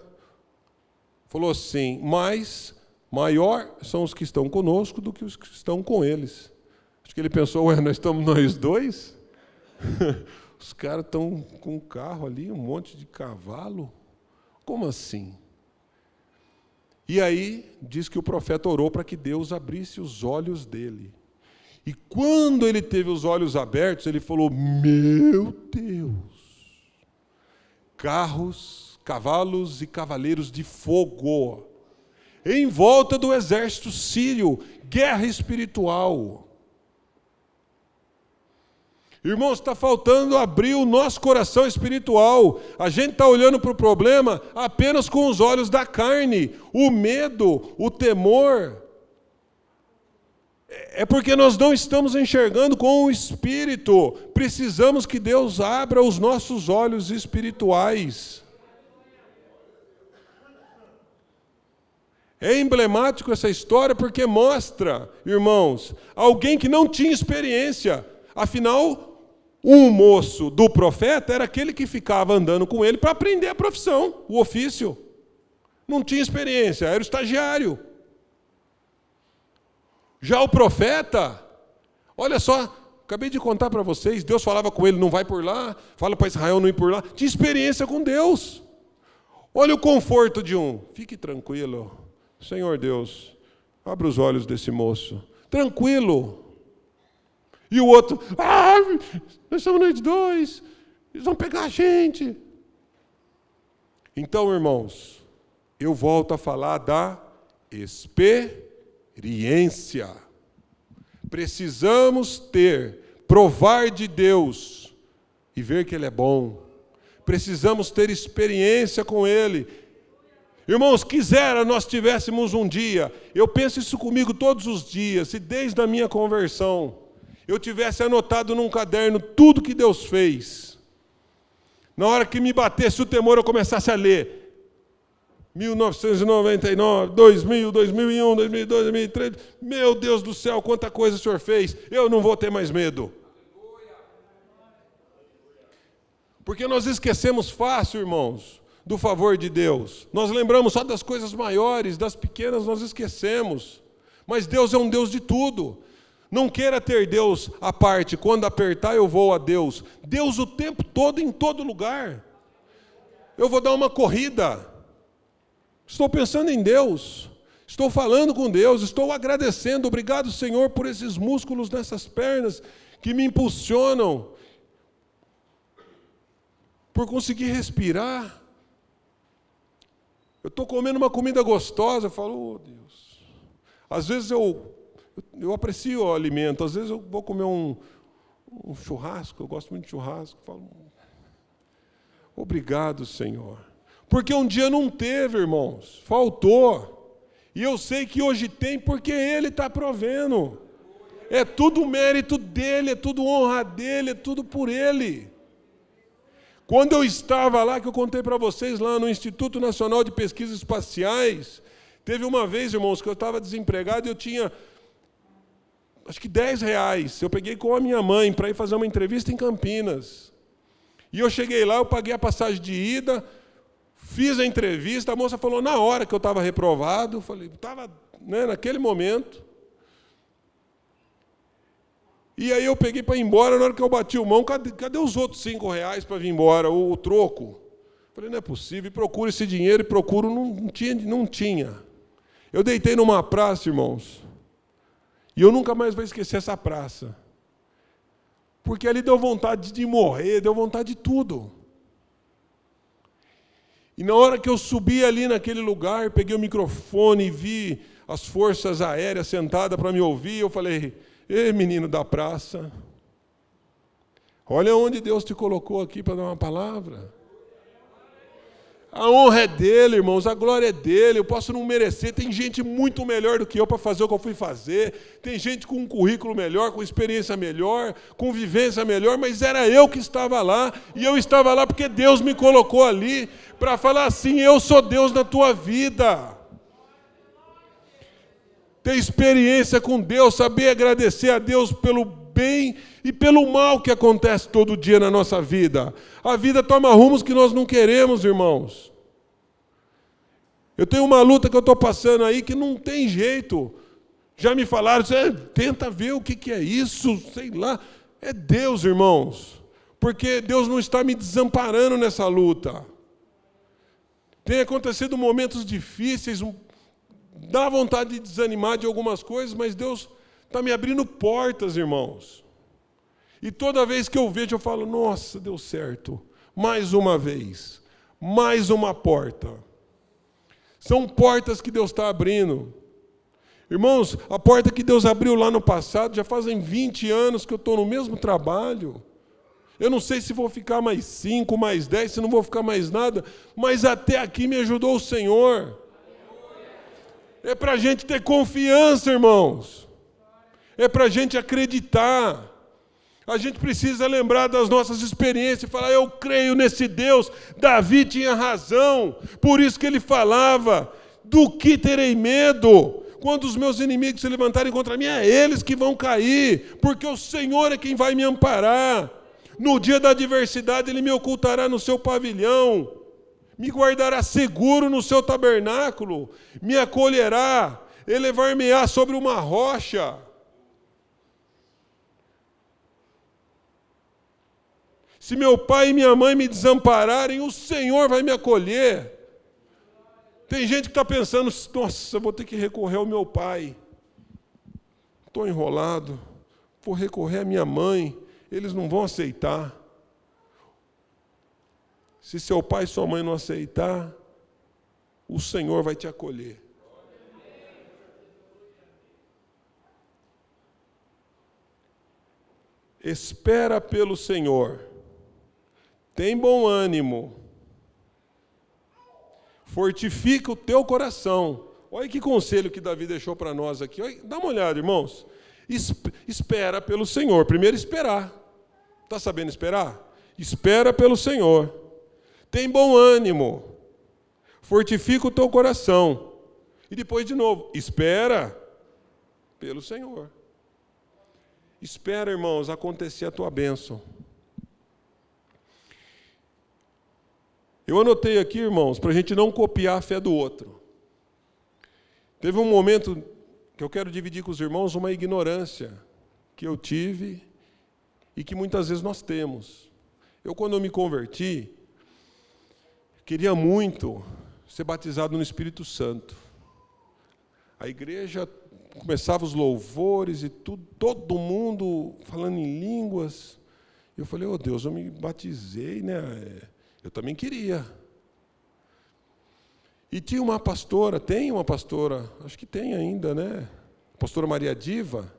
falou assim: mas maior são os que estão conosco do que os que estão com eles. Acho que ele pensou: ué, nós estamos nós dois? (laughs) os caras estão com um carro ali, um monte de cavalo. Como assim? E aí diz que o profeta orou para que Deus abrisse os olhos dele. E quando ele teve os olhos abertos, ele falou: Meu Deus, carros, cavalos e cavaleiros de fogo, em volta do exército sírio, guerra espiritual. Irmãos, está faltando abrir o nosso coração espiritual. A gente está olhando para o problema apenas com os olhos da carne. O medo, o temor. É porque nós não estamos enxergando com o espírito. Precisamos que Deus abra os nossos olhos espirituais. É emblemático essa história porque mostra, irmãos, alguém que não tinha experiência. Afinal, um moço do profeta era aquele que ficava andando com ele para aprender a profissão, o ofício. Não tinha experiência, era o estagiário. Já o profeta, olha só, acabei de contar para vocês, Deus falava com ele, não vai por lá, fala para Israel não ir por lá, tinha experiência com Deus. Olha o conforto de um, fique tranquilo, Senhor Deus, abra os olhos desse moço, tranquilo, e o outro, ah, nós somos nós dois, eles vão pegar a gente. Então, irmãos, eu volto a falar da experiência. Precisamos ter, provar de Deus e ver que Ele é bom. Precisamos ter experiência com Ele. Irmãos, quisera nós tivéssemos um dia, eu penso isso comigo todos os dias, e desde a minha conversão eu tivesse anotado num caderno tudo que Deus fez, na hora que me batesse o temor, eu começasse a ler. 1999, 2000, 2001, 2002, 2003. Meu Deus do céu, quanta coisa o Senhor fez. Eu não vou ter mais medo. Porque nós esquecemos fácil, irmãos, do favor de Deus. Nós lembramos só das coisas maiores, das pequenas nós esquecemos. Mas Deus é um Deus de tudo. Não queira ter Deus à parte, quando apertar eu vou a Deus. Deus o tempo todo, em todo lugar. Eu vou dar uma corrida. Estou pensando em Deus. Estou falando com Deus, estou agradecendo. Obrigado, Senhor, por esses músculos nessas pernas que me impulsionam. Por conseguir respirar. Eu estou comendo uma comida gostosa, eu falo, oh Deus. Às vezes eu eu, aprecio o alimento. Às vezes eu vou comer um, um churrasco, eu gosto muito de churrasco. Falo, obrigado, Senhor. Porque um dia não teve, irmãos, faltou. E eu sei que hoje tem porque Ele está provendo. É tudo mérito dele, é tudo honra dele, é tudo por Ele. Quando eu estava lá, que eu contei para vocês, lá no Instituto Nacional de Pesquisas Espaciais, teve uma vez, irmãos, que eu estava desempregado e eu tinha acho que 10 reais. Eu peguei com a minha mãe para ir fazer uma entrevista em Campinas. E eu cheguei lá, eu paguei a passagem de ida, fiz a entrevista, a moça falou na hora que eu estava reprovado, falei, estava né, naquele momento. E aí eu peguei para ir embora, na hora que eu bati o mão, cadê, cadê os outros cinco reais para vir embora, o, o, troco? Falei, não é possível, procuro esse dinheiro, e procuro, não, não, tinha, não tinha. Eu deitei numa praça, irmãos, e eu nunca mais vou esquecer essa praça. Porque ali deu vontade de morrer, deu vontade de tudo. E na hora que eu subi ali naquele lugar, peguei o microfone e vi as forças aéreas sentadas para me ouvir, eu falei: Ei, menino da praça, olha onde Deus te colocou aqui para dar uma palavra. A honra é dele, irmãos, a glória é dele. Eu posso não merecer. Tem gente muito melhor do que eu para fazer o que eu fui fazer. Tem gente com um currículo melhor, com experiência melhor, com vivência melhor, mas era eu que estava lá. E eu estava lá porque Deus me colocou ali para falar assim: Eu sou Deus na tua vida ter experiência com Deus, saber agradecer a Deus pelo bem e pelo mal que acontece todo dia na nossa vida. A vida toma rumos que nós não queremos, irmãos. Eu tenho uma luta que eu estou passando aí que não tem jeito. Já me falaram, tenta ver o que, que é isso, sei lá. É Deus, irmãos. Porque Deus não está me desamparando nessa luta. Tem acontecido momentos difíceis, dá vontade de desanimar de algumas coisas, mas Deus está me abrindo portas, irmãos. E toda vez que eu vejo, eu falo: nossa, deu certo. Mais uma vez, mais uma porta. São portas que Deus está abrindo. Irmãos, a porta que Deus abriu lá no passado, já fazem 20 anos que eu estou no mesmo trabalho. Eu não sei se vou ficar mais 5, mais 10, se não vou ficar mais nada, mas até aqui me ajudou o Senhor. É para a gente ter confiança, irmãos. É para a gente acreditar. A gente precisa lembrar das nossas experiências e falar: eu creio nesse Deus. Davi tinha razão, por isso que ele falava: do que terei medo? Quando os meus inimigos se levantarem contra mim, é eles que vão cair, porque o Senhor é quem vai me amparar. No dia da adversidade, Ele me ocultará no seu pavilhão me guardará seguro no seu tabernáculo, me acolherá, elevar-me-á sobre uma rocha. Se meu pai e minha mãe me desampararem, o Senhor vai me acolher. Tem gente que está pensando, nossa, vou ter que recorrer ao meu pai. Estou enrolado, vou recorrer à minha mãe, eles não vão aceitar. Se seu pai e sua mãe não aceitar, o Senhor vai te acolher. Espera pelo Senhor. Tem bom ânimo. Fortifica o teu coração. Olha que conselho que Davi deixou para nós aqui. Olha, dá uma olhada, irmãos. Espera pelo Senhor. Primeiro, esperar. Está sabendo esperar? Espera pelo Senhor. Tem bom ânimo. Fortifica o teu coração. E depois de novo, espera pelo Senhor. Espera, irmãos, acontecer a tua bênção. Eu anotei aqui, irmãos, para a gente não copiar a fé do outro. Teve um momento que eu quero dividir com os irmãos uma ignorância que eu tive e que muitas vezes nós temos. Eu, quando eu me converti, queria muito ser batizado no Espírito Santo. A igreja começava os louvores e tudo, todo mundo falando em línguas. Eu falei, oh Deus, eu me batizei, né? Eu também queria. E tinha uma pastora, tem uma pastora, acho que tem ainda, né? Pastora Maria Diva.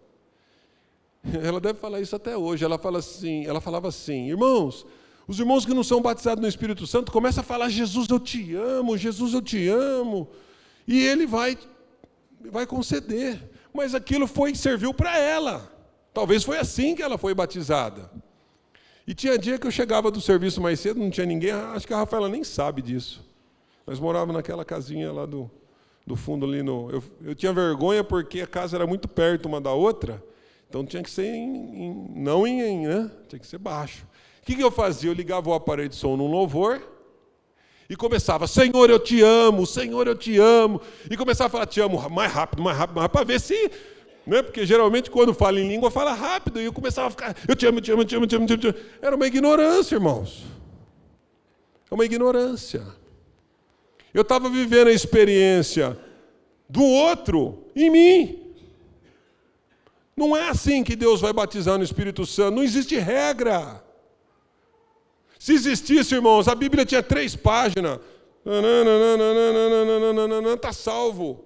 Ela deve falar isso até hoje. Ela fala assim, ela falava assim, irmãos, os irmãos que não são batizados no Espírito Santo começam a falar: Jesus, eu te amo, Jesus, eu te amo. E ele vai, vai conceder. Mas aquilo foi serviu para ela. Talvez foi assim que ela foi batizada. E tinha dia que eu chegava do serviço mais cedo, não tinha ninguém, acho que a Rafaela nem sabe disso. Nós morávamos naquela casinha lá do, do fundo ali no. Eu, eu tinha vergonha porque a casa era muito perto uma da outra, então tinha que ser em, em, não em, né? Tinha que ser baixo. Que, que eu fazia? Eu ligava o aparelho de som num louvor e começava, Senhor, eu te amo, Senhor, eu te amo. E começava a falar, te amo mais rápido, mais rápido, mais rápido, para ver se. Né? Porque geralmente quando fala em língua, fala rápido. E eu começava a ficar, eu te amo, te amo, te amo, te amo, eu te amo. Era uma ignorância, irmãos. É uma ignorância. Eu estava vivendo a experiência do outro em mim. Não é assim que Deus vai batizar no Espírito Santo, não existe regra. Se existisse, irmãos, a Bíblia tinha três páginas. Está salvo.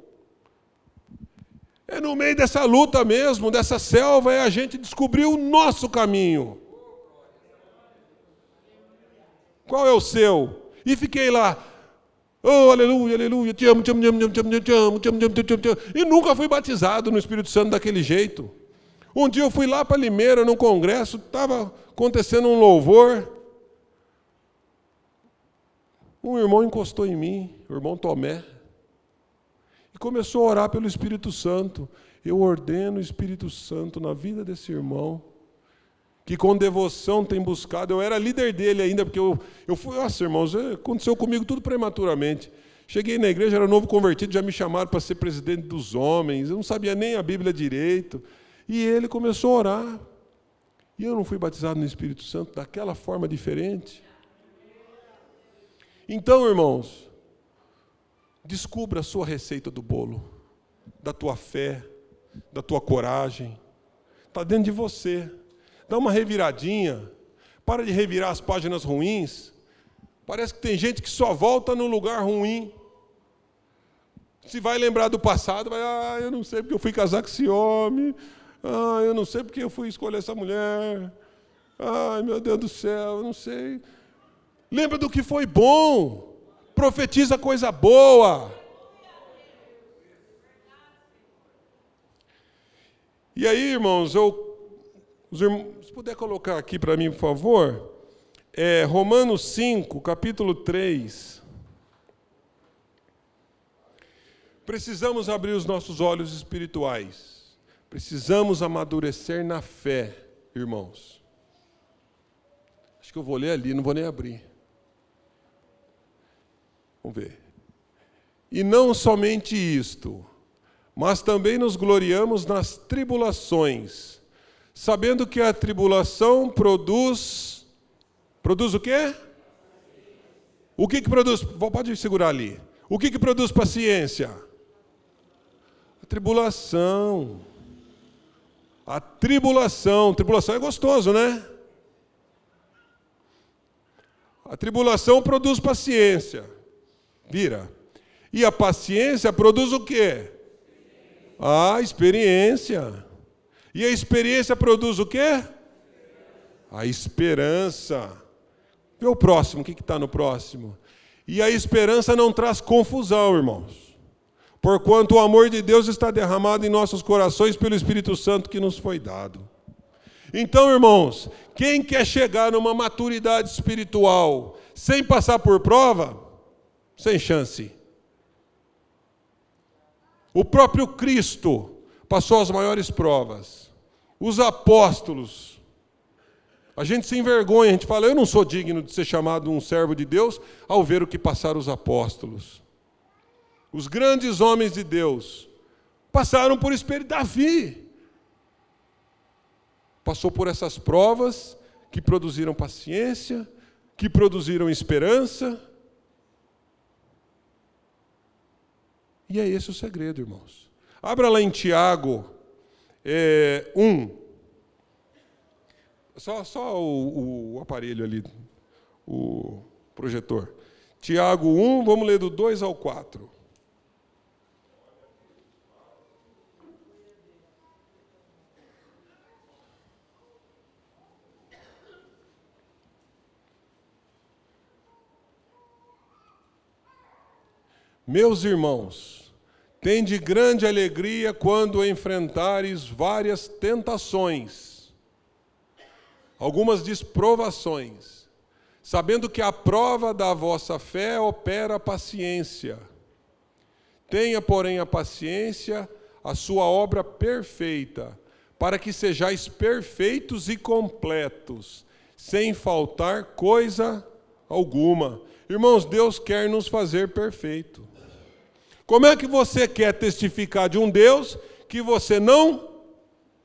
É no meio dessa luta mesmo, dessa selva, é a gente descobrir o nosso caminho. Qual é o seu? E fiquei lá, oh, aleluia, aleluia, te amo, te amo, te amo, te amo, te amo, te amo, te amo, te amo, te amo, te amo. E nunca fui batizado no Espírito Santo daquele jeito. Um dia eu fui lá para Limeira, num congresso, estava acontecendo um louvor. Um irmão encostou em mim, o irmão Tomé, e começou a orar pelo Espírito Santo. Eu ordeno o Espírito Santo na vida desse irmão, que com devoção tem buscado. Eu era líder dele ainda, porque eu, eu fui, nossa, irmãos, é, aconteceu comigo tudo prematuramente. Cheguei na igreja, era novo convertido, já me chamaram para ser presidente dos homens, eu não sabia nem a Bíblia direito. E ele começou a orar. E eu não fui batizado no Espírito Santo daquela forma diferente. Então, irmãos, descubra a sua receita do bolo, da tua fé, da tua coragem. Está dentro de você. Dá uma reviradinha. Para de revirar as páginas ruins. Parece que tem gente que só volta no lugar ruim. Se vai lembrar do passado, vai, ah, eu não sei porque eu fui casar com esse homem. Ah, eu não sei porque eu fui escolher essa mulher. Ai, meu Deus do céu, eu não sei. Lembra do que foi bom. Profetiza coisa boa. E aí, irmãos, eu, se puder colocar aqui para mim, por favor, é Romanos 5, capítulo 3. Precisamos abrir os nossos olhos espirituais. Precisamos amadurecer na fé, irmãos. Acho que eu vou ler ali, não vou nem abrir. Vamos ver. E não somente isto, mas também nos gloriamos nas tribulações, sabendo que a tribulação produz. Produz o quê? O que, que produz? Pode segurar ali. O que, que produz paciência? A tribulação. A tribulação. Tribulação é gostoso, né? A tribulação produz paciência. Vira. E a paciência produz o quê? A experiência. E a experiência produz o quê? A esperança. Vê o próximo, o que está no próximo? E a esperança não traz confusão, irmãos. Porquanto o amor de Deus está derramado em nossos corações pelo Espírito Santo que nos foi dado. Então, irmãos, quem quer chegar numa maturidade espiritual sem passar por prova, sem chance. O próprio Cristo passou as maiores provas. Os apóstolos. A gente se envergonha, a gente fala, eu não sou digno de ser chamado um servo de Deus ao ver o que passaram os apóstolos. Os grandes homens de Deus passaram por experiência. Davi passou por essas provas que produziram paciência, que produziram esperança E é esse o segredo, irmãos. Abra lá em Tiago é, 1. Só, só o, o aparelho ali, o projetor. Tiago 1, vamos ler do 2 ao 4. Meus irmãos, Tende grande alegria quando enfrentares várias tentações, algumas desprovações, sabendo que a prova da vossa fé opera paciência. Tenha, porém, a paciência a sua obra perfeita, para que sejais perfeitos e completos, sem faltar coisa alguma. Irmãos, Deus quer nos fazer perfeito. Como é que você quer testificar de um Deus que você não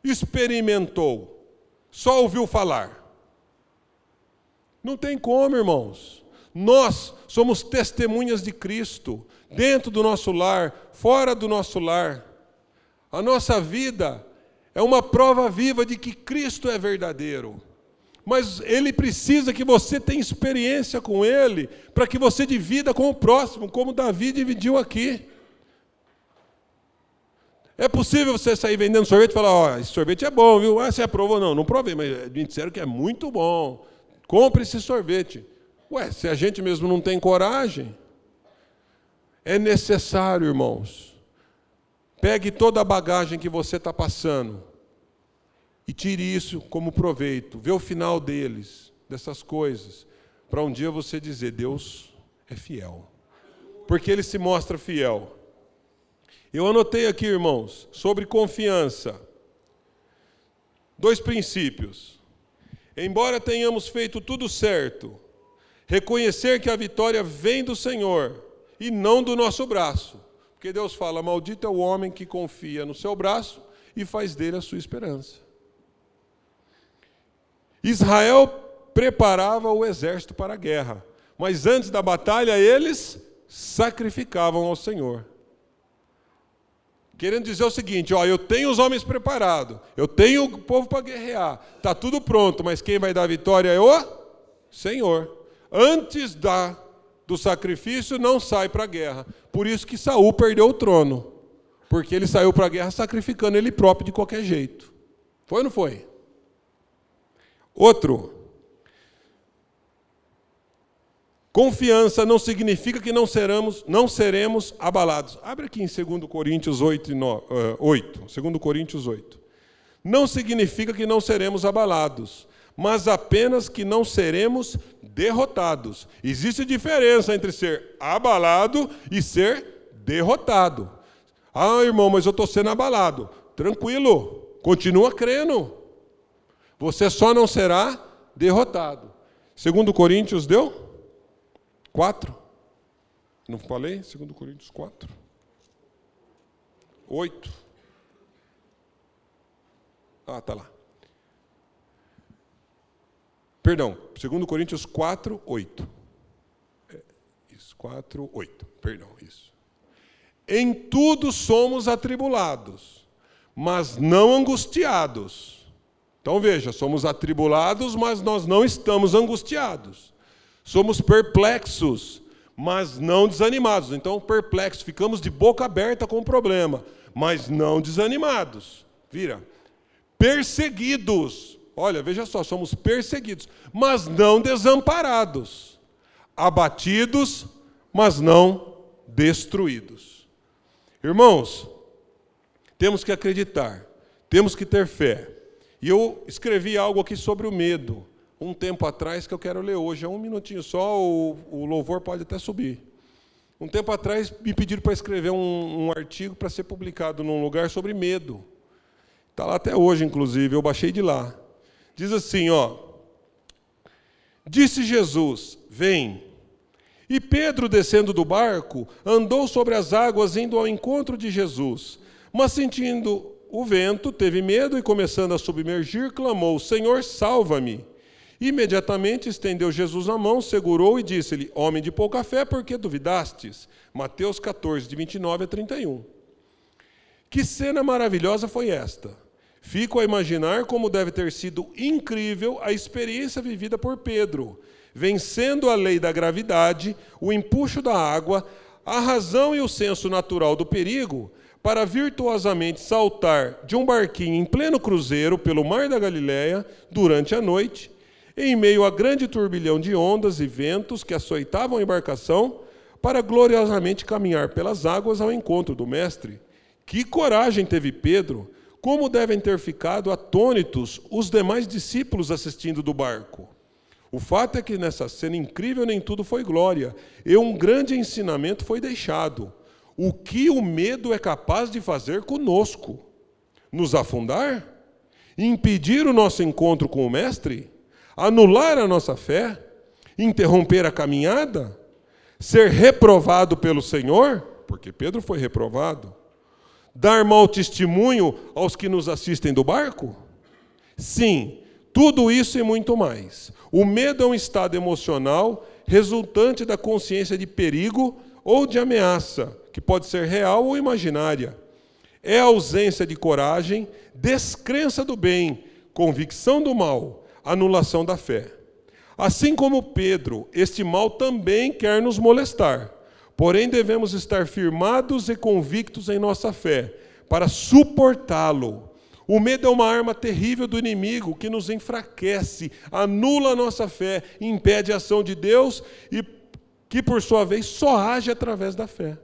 experimentou, só ouviu falar? Não tem como, irmãos. Nós somos testemunhas de Cristo, dentro do nosso lar, fora do nosso lar. A nossa vida é uma prova viva de que Cristo é verdadeiro. Mas Ele precisa que você tenha experiência com Ele, para que você divida com o próximo, como Davi dividiu aqui. É possível você sair vendendo sorvete e falar: Ó, esse sorvete é bom, viu? Ah, você aprovou? Não, não provei, mas me disseram que é muito bom. Compre esse sorvete. Ué, se a gente mesmo não tem coragem, é necessário, irmãos. Pegue toda a bagagem que você está passando e tire isso como proveito. Vê o final deles, dessas coisas, para um dia você dizer: Deus é fiel. Porque ele se mostra fiel. Eu anotei aqui, irmãos, sobre confiança. Dois princípios. Embora tenhamos feito tudo certo, reconhecer que a vitória vem do Senhor e não do nosso braço. Porque Deus fala: Maldito é o homem que confia no seu braço e faz dele a sua esperança. Israel preparava o exército para a guerra, mas antes da batalha eles sacrificavam ao Senhor. Querendo dizer o seguinte: ó, eu tenho os homens preparados, eu tenho o povo para guerrear, está tudo pronto, mas quem vai dar a vitória é o Senhor. Antes da, do sacrifício, não sai para a guerra. Por isso que Saul perdeu o trono, porque ele saiu para a guerra sacrificando ele próprio de qualquer jeito. Foi ou não foi? Outro. Confiança não significa que não seremos, não seremos abalados. Abre aqui em 2 Coríntios 8, 8, 2 Coríntios 8. Não significa que não seremos abalados, mas apenas que não seremos derrotados. Existe diferença entre ser abalado e ser derrotado. Ah, irmão, mas eu estou sendo abalado. Tranquilo, continua crendo. Você só não será derrotado. Segundo Coríntios deu? 4. Não falei? Segundo Coríntios 4. 8. Ah, tá lá. Perdão, segundo Coríntios 4, 8. É, isso, 4, 8. Perdão, isso. Em tudo somos atribulados, mas não angustiados então veja, somos atribulados, mas nós não estamos angustiados. Somos perplexos, mas não desanimados. Então, perplexos, ficamos de boca aberta com o problema, mas não desanimados. Vira. Perseguidos. Olha, veja só, somos perseguidos, mas não desamparados. Abatidos, mas não destruídos. Irmãos, temos que acreditar, temos que ter fé. E eu escrevi algo aqui sobre o medo, um tempo atrás, que eu quero ler hoje. É um minutinho só, o, o louvor pode até subir. Um tempo atrás me pediram para escrever um, um artigo para ser publicado num lugar sobre medo. Está lá até hoje, inclusive, eu baixei de lá. Diz assim, ó. Disse Jesus: Vem. E Pedro, descendo do barco, andou sobre as águas, indo ao encontro de Jesus. Mas sentindo o vento teve medo e, começando a submergir, clamou: Senhor, salva-me. Imediatamente estendeu Jesus a mão, segurou e disse-lhe: Homem de pouca fé, por que duvidastes? Mateus 14, de 29 a 31. Que cena maravilhosa foi esta! Fico a imaginar como deve ter sido incrível a experiência vivida por Pedro, vencendo a lei da gravidade, o empuxo da água, a razão e o senso natural do perigo, para virtuosamente saltar de um barquinho em pleno cruzeiro pelo mar da Galiléia durante a noite, em meio a grande turbilhão de ondas e ventos que açoitavam a embarcação, para gloriosamente caminhar pelas águas ao encontro do Mestre. Que coragem teve Pedro! Como devem ter ficado atônitos os demais discípulos assistindo do barco? O fato é que nessa cena incrível nem tudo foi glória, e um grande ensinamento foi deixado o que o medo é capaz de fazer conosco: nos afundar, impedir o nosso encontro com o Mestre, Anular a nossa fé? Interromper a caminhada? Ser reprovado pelo Senhor? Porque Pedro foi reprovado. Dar mau testemunho aos que nos assistem do barco? Sim, tudo isso e muito mais. O medo é um estado emocional resultante da consciência de perigo ou de ameaça, que pode ser real ou imaginária. É ausência de coragem, descrença do bem, convicção do mal, anulação da fé. Assim como Pedro, este mal também quer nos molestar. Porém, devemos estar firmados e convictos em nossa fé, para suportá-lo. O medo é uma arma terrível do inimigo que nos enfraquece, anula a nossa fé, impede a ação de Deus e que, por sua vez, só age através da fé.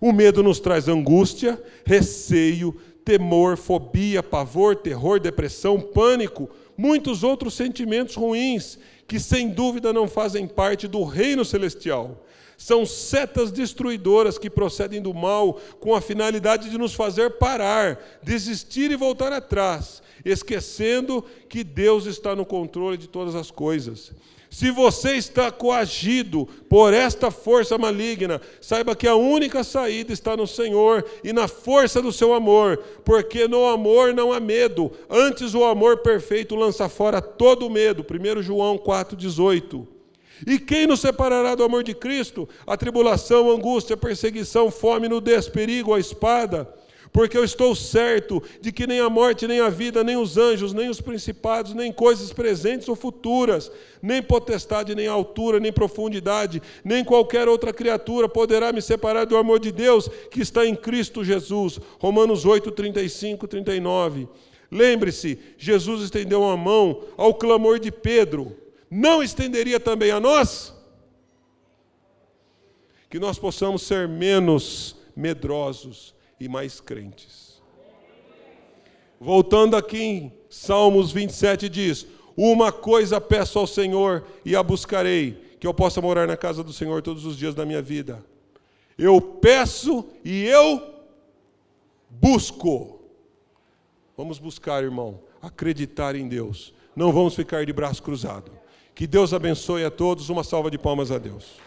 O medo nos traz angústia, receio, temor, fobia, pavor, terror, depressão, pânico, muitos outros sentimentos ruins que, sem dúvida, não fazem parte do reino celestial. São setas destruidoras que procedem do mal com a finalidade de nos fazer parar, desistir e voltar atrás, esquecendo que Deus está no controle de todas as coisas. Se você está coagido por esta força maligna, saiba que a única saída está no Senhor e na força do seu amor, porque no amor não há medo, antes o amor perfeito lança fora todo medo. 1 João 4,18. E quem nos separará do amor de Cristo? A tribulação, a angústia, a perseguição, fome, nudez, perigo, a espada porque eu estou certo de que nem a morte, nem a vida, nem os anjos, nem os principados, nem coisas presentes ou futuras, nem potestade, nem altura, nem profundidade, nem qualquer outra criatura poderá me separar do amor de Deus que está em Cristo Jesus. Romanos 8, 35, 39. Lembre-se, Jesus estendeu a mão ao clamor de Pedro, não estenderia também a nós? Que nós possamos ser menos medrosos e mais crentes. Voltando aqui em Salmos 27 diz: Uma coisa peço ao Senhor e a buscarei, que eu possa morar na casa do Senhor todos os dias da minha vida. Eu peço e eu busco. Vamos buscar, irmão, acreditar em Deus. Não vamos ficar de braço cruzado. Que Deus abençoe a todos. Uma salva de palmas a Deus.